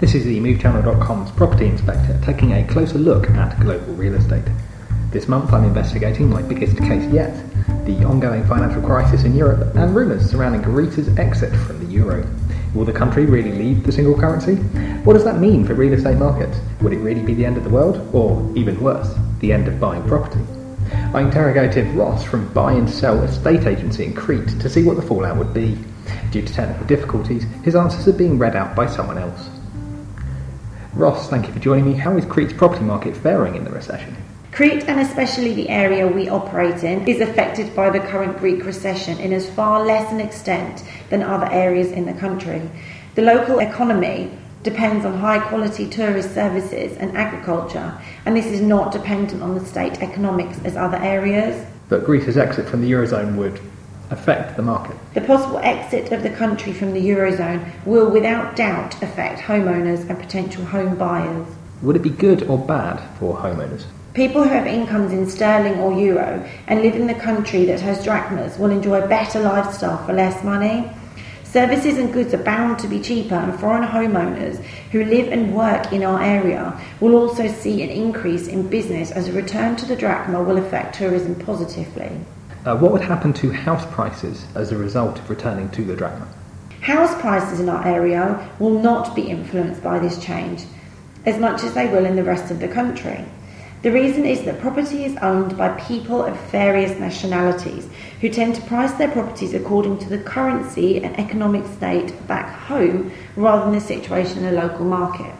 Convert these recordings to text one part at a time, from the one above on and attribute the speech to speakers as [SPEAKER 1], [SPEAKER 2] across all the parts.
[SPEAKER 1] This is the MoveChannel.com's property inspector taking a closer look at global real estate. This month I'm investigating my biggest case yet the ongoing financial crisis in Europe and rumours surrounding Greece's exit from the euro. Will the country really leave the single currency? What does that mean for real estate markets? Would it really be the end of the world? Or, even worse, the end of buying property? I interrogated Ross from Buy and Sell Estate Agency in Crete to see what the fallout would be. Due to technical difficulties, his answers are being read out by someone else. Ross, thank you for joining me. How is Crete's property market faring in the recession?
[SPEAKER 2] Crete, and especially the area we operate in, is affected by the current Greek recession in as far less an extent than other areas in the country. The local economy depends on high quality tourist services and agriculture, and this is not dependent on the state economics as other areas.
[SPEAKER 1] But Greece's exit from the Eurozone would affect the market.
[SPEAKER 2] The possible exit of the country from the Eurozone will without doubt affect homeowners and potential home buyers.
[SPEAKER 1] Would it be good or bad for homeowners?
[SPEAKER 2] People who have incomes in sterling or euro and live in the country that has drachmas will enjoy a better lifestyle for less money. Services and goods are bound to be cheaper, and foreign homeowners who live and work in our area will also see an increase in business as a return to the drachma will affect tourism positively.
[SPEAKER 1] Uh, what would happen to house prices as a result of returning to the drachma?
[SPEAKER 2] House prices in our area will not be influenced by this change as much as they will in the rest of the country. The reason is that property is owned by people of various nationalities who tend to price their properties according to the currency and economic state back home rather than the situation in the local market.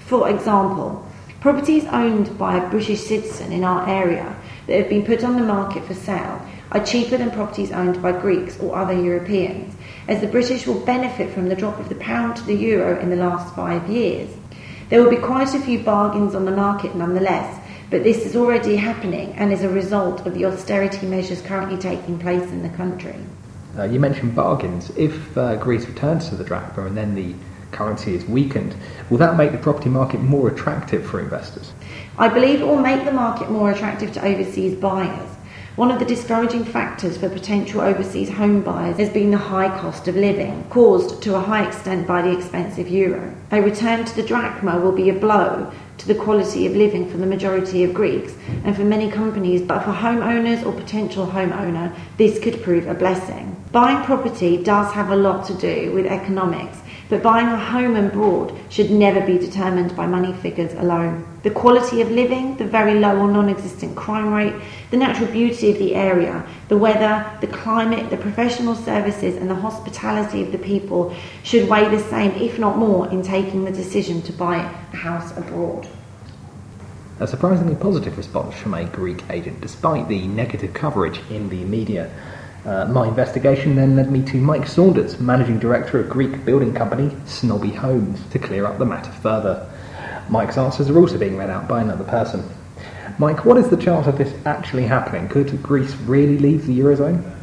[SPEAKER 2] For example, properties owned by a British citizen in our area that have been put on the market for sale are cheaper than properties owned by Greeks or other Europeans, as the British will benefit from the drop of the pound to the euro in the last five years. There will be quite a few bargains on the market nonetheless, but this is already happening and is a result of the austerity measures currently taking place in the country.
[SPEAKER 1] Uh, you mentioned bargains. If uh, Greece returns to the drachma and then the currency is weakened, will that make the property market more attractive for investors?
[SPEAKER 2] I believe it will make the market more attractive to overseas buyers. One of the discouraging factors for potential overseas home buyers has been the high cost of living, caused to a high extent by the expensive euro. A return to the drachma will be a blow to the quality of living for the majority of Greeks and for many companies, but for homeowners or potential homeowner, this could prove a blessing. Buying property does have a lot to do with economics, but buying a home abroad should never be determined by money figures alone. The quality of living, the very low or non existent crime rate, the natural beauty of the area, the weather, the climate, the professional services, and the hospitality of the people should weigh the same, if not more, in taking the decision to buy a house abroad.
[SPEAKER 1] A surprisingly positive response from a Greek agent, despite the negative coverage in the media. Uh, my investigation then led me to Mike Saunders, managing director of Greek building company Snobby Homes, to clear up the matter further. Mike's answers are also being read out by another person. Mike, what is the chance of this actually happening? Could Greece really leave the Eurozone?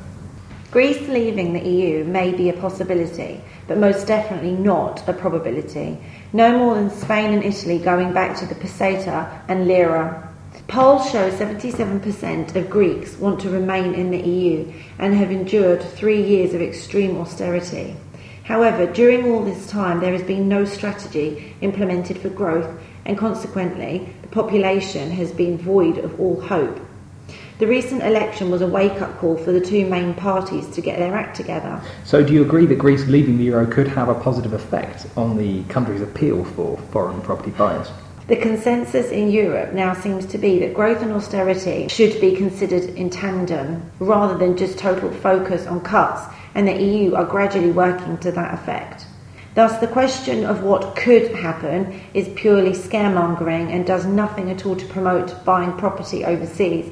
[SPEAKER 2] Greece leaving the EU may be a possibility, but most definitely not a probability. No more than Spain and Italy going back to the peseta and lira. Polls show 77% of Greeks want to remain in the EU and have endured three years of extreme austerity. However, during all this time, there has been no strategy implemented for growth, and consequently, the population has been void of all hope. The recent election was a wake up call for the two main parties to get their act together.
[SPEAKER 1] So, do you agree that Greece leaving the euro could have a positive effect on the country's appeal for foreign property buyers?
[SPEAKER 2] The consensus in Europe now seems to be that growth and austerity should be considered in tandem rather than just total focus on cuts, and the EU are gradually working to that effect. Thus, the question of what could happen is purely scaremongering and does nothing at all to promote buying property overseas.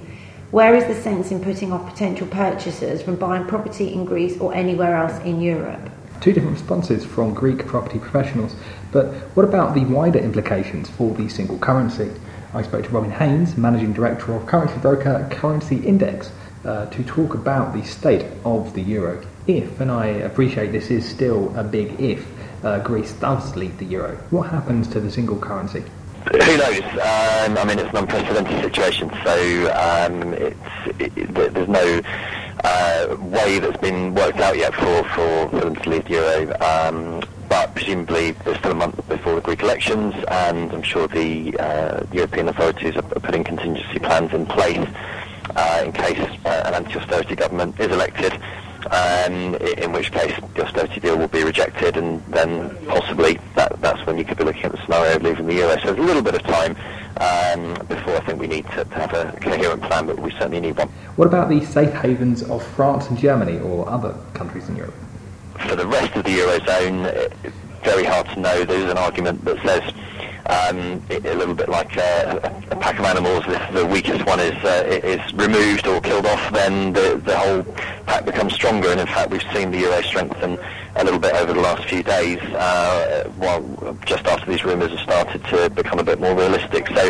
[SPEAKER 2] Where is the sense in putting off potential purchasers from buying property in Greece or anywhere else in Europe?
[SPEAKER 1] Two different responses from Greek property professionals, but what about the wider implications for the single currency? I spoke to Robin Haynes, Managing Director of currency broker Currency Index, uh, to talk about the state of the euro. If, and I appreciate this is still a big if, uh, Greece does leave the euro, what happens to the single currency?
[SPEAKER 3] Who knows? Um, I mean, it's an unprecedented situation, so um, it's, it, there's no uh, way that's been worked out yet for, for, for them to leave the euro. Um, but presumably there's still a month before the Greek elections, and I'm sure the uh, European authorities are putting contingency plans in place uh, in case uh, an anti-austerity government is elected. Um, in which case the austerity deal will be rejected, and then possibly that, that's when you could be looking at the scenario of leaving the euro. So there's a little bit of time um, before I think we need to, to, have a coherent plan, but we certainly need one.
[SPEAKER 1] What about the safe havens of France and Germany or other countries in Europe?
[SPEAKER 3] For the rest of the eurozone, very hard to know. There's an argument that says um, a little bit like uh, a, a, pack of animals. If the weakest one is uh, is removed or killed off, then the the whole pack becomes stronger. And in fact, we've seen the euro strengthen a little bit over the last few days. Uh, while just after these rumours have started to become a bit more realistic, so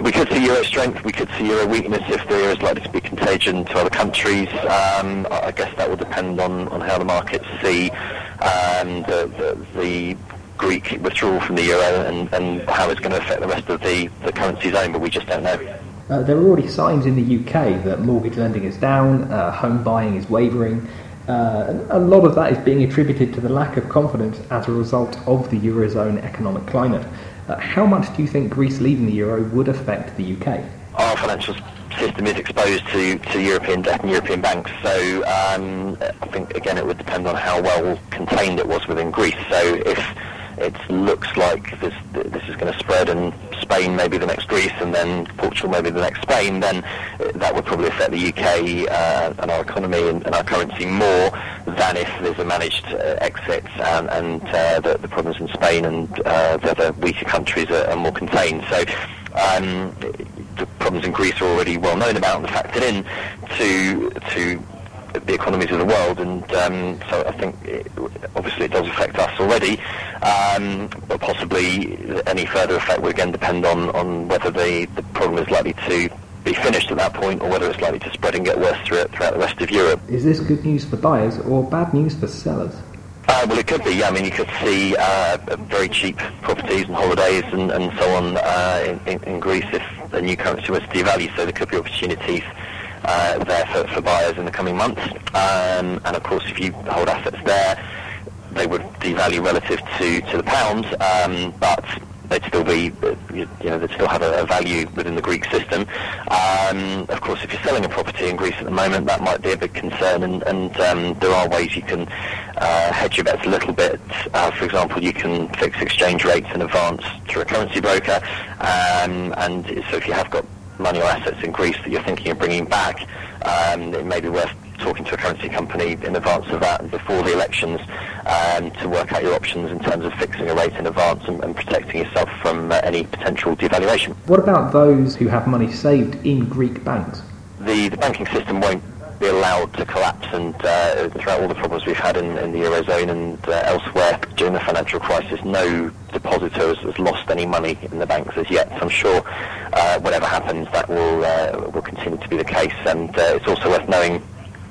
[SPEAKER 3] we could see euro strength. We could see euro weakness if there is likely to be contagion to other countries. Um, I guess that will depend on, on how the markets see um, the, the, the Greek withdrawal from the euro and, and how it's going to affect the rest of the, the currency zone, but we just don't know.
[SPEAKER 1] Uh, there are already signs in the UK that mortgage lending is down, uh, home buying is wavering. Uh, a lot of that is being attributed to the lack of confidence as a result of the eurozone economic climate. Uh, how much do you think Greece leaving the euro would affect the UK?
[SPEAKER 3] Our financial system is exposed to, to European debt and European banks. So um, I think again it would depend on how well contained it was within Greece. So if it looks like this this is going to spread and Spain maybe the next Greece and then Portugal maybe the next Spain, then that would probably affect the UK uh, and our economy and, and, our currency more than if there's a managed uh, exit and, and uh, the, the, problems in Spain and uh, the other weaker countries are, are more contained. So um, the problems in Greece are already well known about and factored in to to the economies of the world, and um, so I think it, obviously it does affect us already, um, but possibly any further effect will again depend on, on whether the, the problem is likely to be finished at that point or whether it's likely to spread and get worse throughout, throughout the rest of Europe.
[SPEAKER 1] Is this good news for buyers or bad news for sellers?
[SPEAKER 3] Uh, well, it could be. Yeah. I mean, you could see uh, very cheap properties and holidays and, and so on uh, in, in, Greece if the new currency was devalued. So there could be opportunities uh, there for, for, buyers in the coming months. Um, and of course, if you hold assets there, they would devalue relative to, to the pound, um, but they'd still be, you know, they'd still have a, a value within the Greek system. Um, of course, if you're selling a property in Greece at the moment, that might be a big concern, and, and um, there are ways you can uh, hedge your bets a little bit. Uh, for example, you can fix exchange rates in advance through a currency broker, um, and so if you have got money or assets in Greece that you're thinking of bringing back, um, it may be worth talking to a currency company in advance of that and before the elections um, to work out your options in terms of fixing a rate in advance and, and protecting yourself from uh, any potential devaluation.
[SPEAKER 1] What about those who have money saved in Greek banks?
[SPEAKER 3] The, the banking system won't be allowed to collapse and uh, throughout all the problems we've had in, in the Eurozone and uh, elsewhere during the financial crisis, no depositor has, has, lost any money in the banks as yet. So I'm sure uh, whatever happens, that will, uh, will continue to be the case. And uh, it's also worth knowing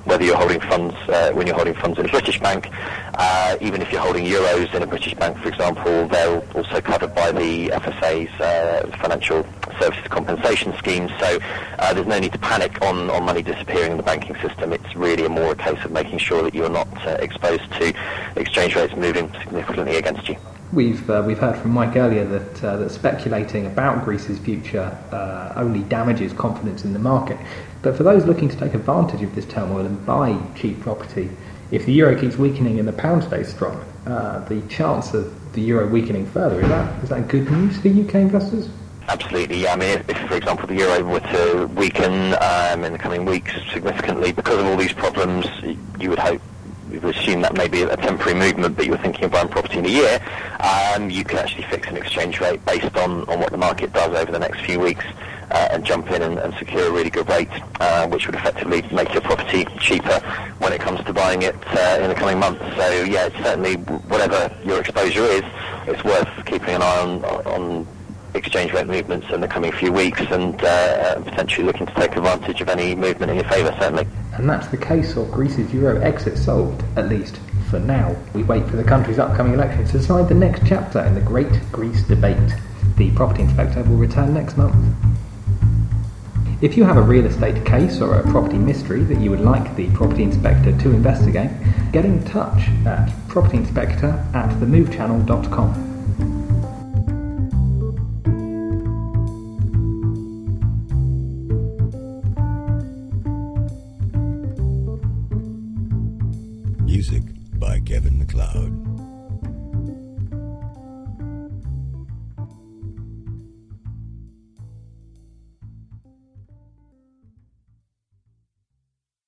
[SPEAKER 3] whether you're holding funds uh, when you're holding funds in a British bank, uh, even if you're holding euros in a British bank, for example, they're also covered by the FSA's uh, financial services compensation schemes. So uh, there's no need to panic on, on money disappearing in the banking system. It's really a more a case of making sure that you're not uh, exposed to exchange rates moving significantly against you.
[SPEAKER 1] We've uh, we've heard from Mike earlier that uh, that speculating about Greece's future uh, only damages confidence in the market. But for those looking to take advantage of this turmoil and buy cheap property, if the euro keeps weakening and the pound stays strong, uh, the chance of the euro weakening further is that is that good news for UK investors?
[SPEAKER 3] Absolutely, yeah. I mean, if, if, for example, the euro were to weaken um, in the coming weeks significantly because of all these problems, you would hope we would assume that may be a temporary movement, but you're thinking of buying property in a year, um, you can actually fix an exchange rate based on, on what the market does over the next few weeks uh, and jump in and, and, secure a really good rate, uh, which would effectively make your property cheaper when it comes to buying it uh, in the coming months. So yeah, certainly whatever your exposure is, it's worth keeping an eye on, on exchange rate movements in the coming few weeks and uh, potentially looking to take advantage of any movement in your favour, certainly.
[SPEAKER 1] And that's the case of Greece's euro exit solved, at least for now. We wait for the country's upcoming elections to decide the next chapter in the Great Greece Debate. The property inspector will return next month. If you have a real estate case or a property mystery that you would like the property inspector to investigate, get in touch at propertyinspector at themovechannel.com.
[SPEAKER 4] Kevin MacLeod.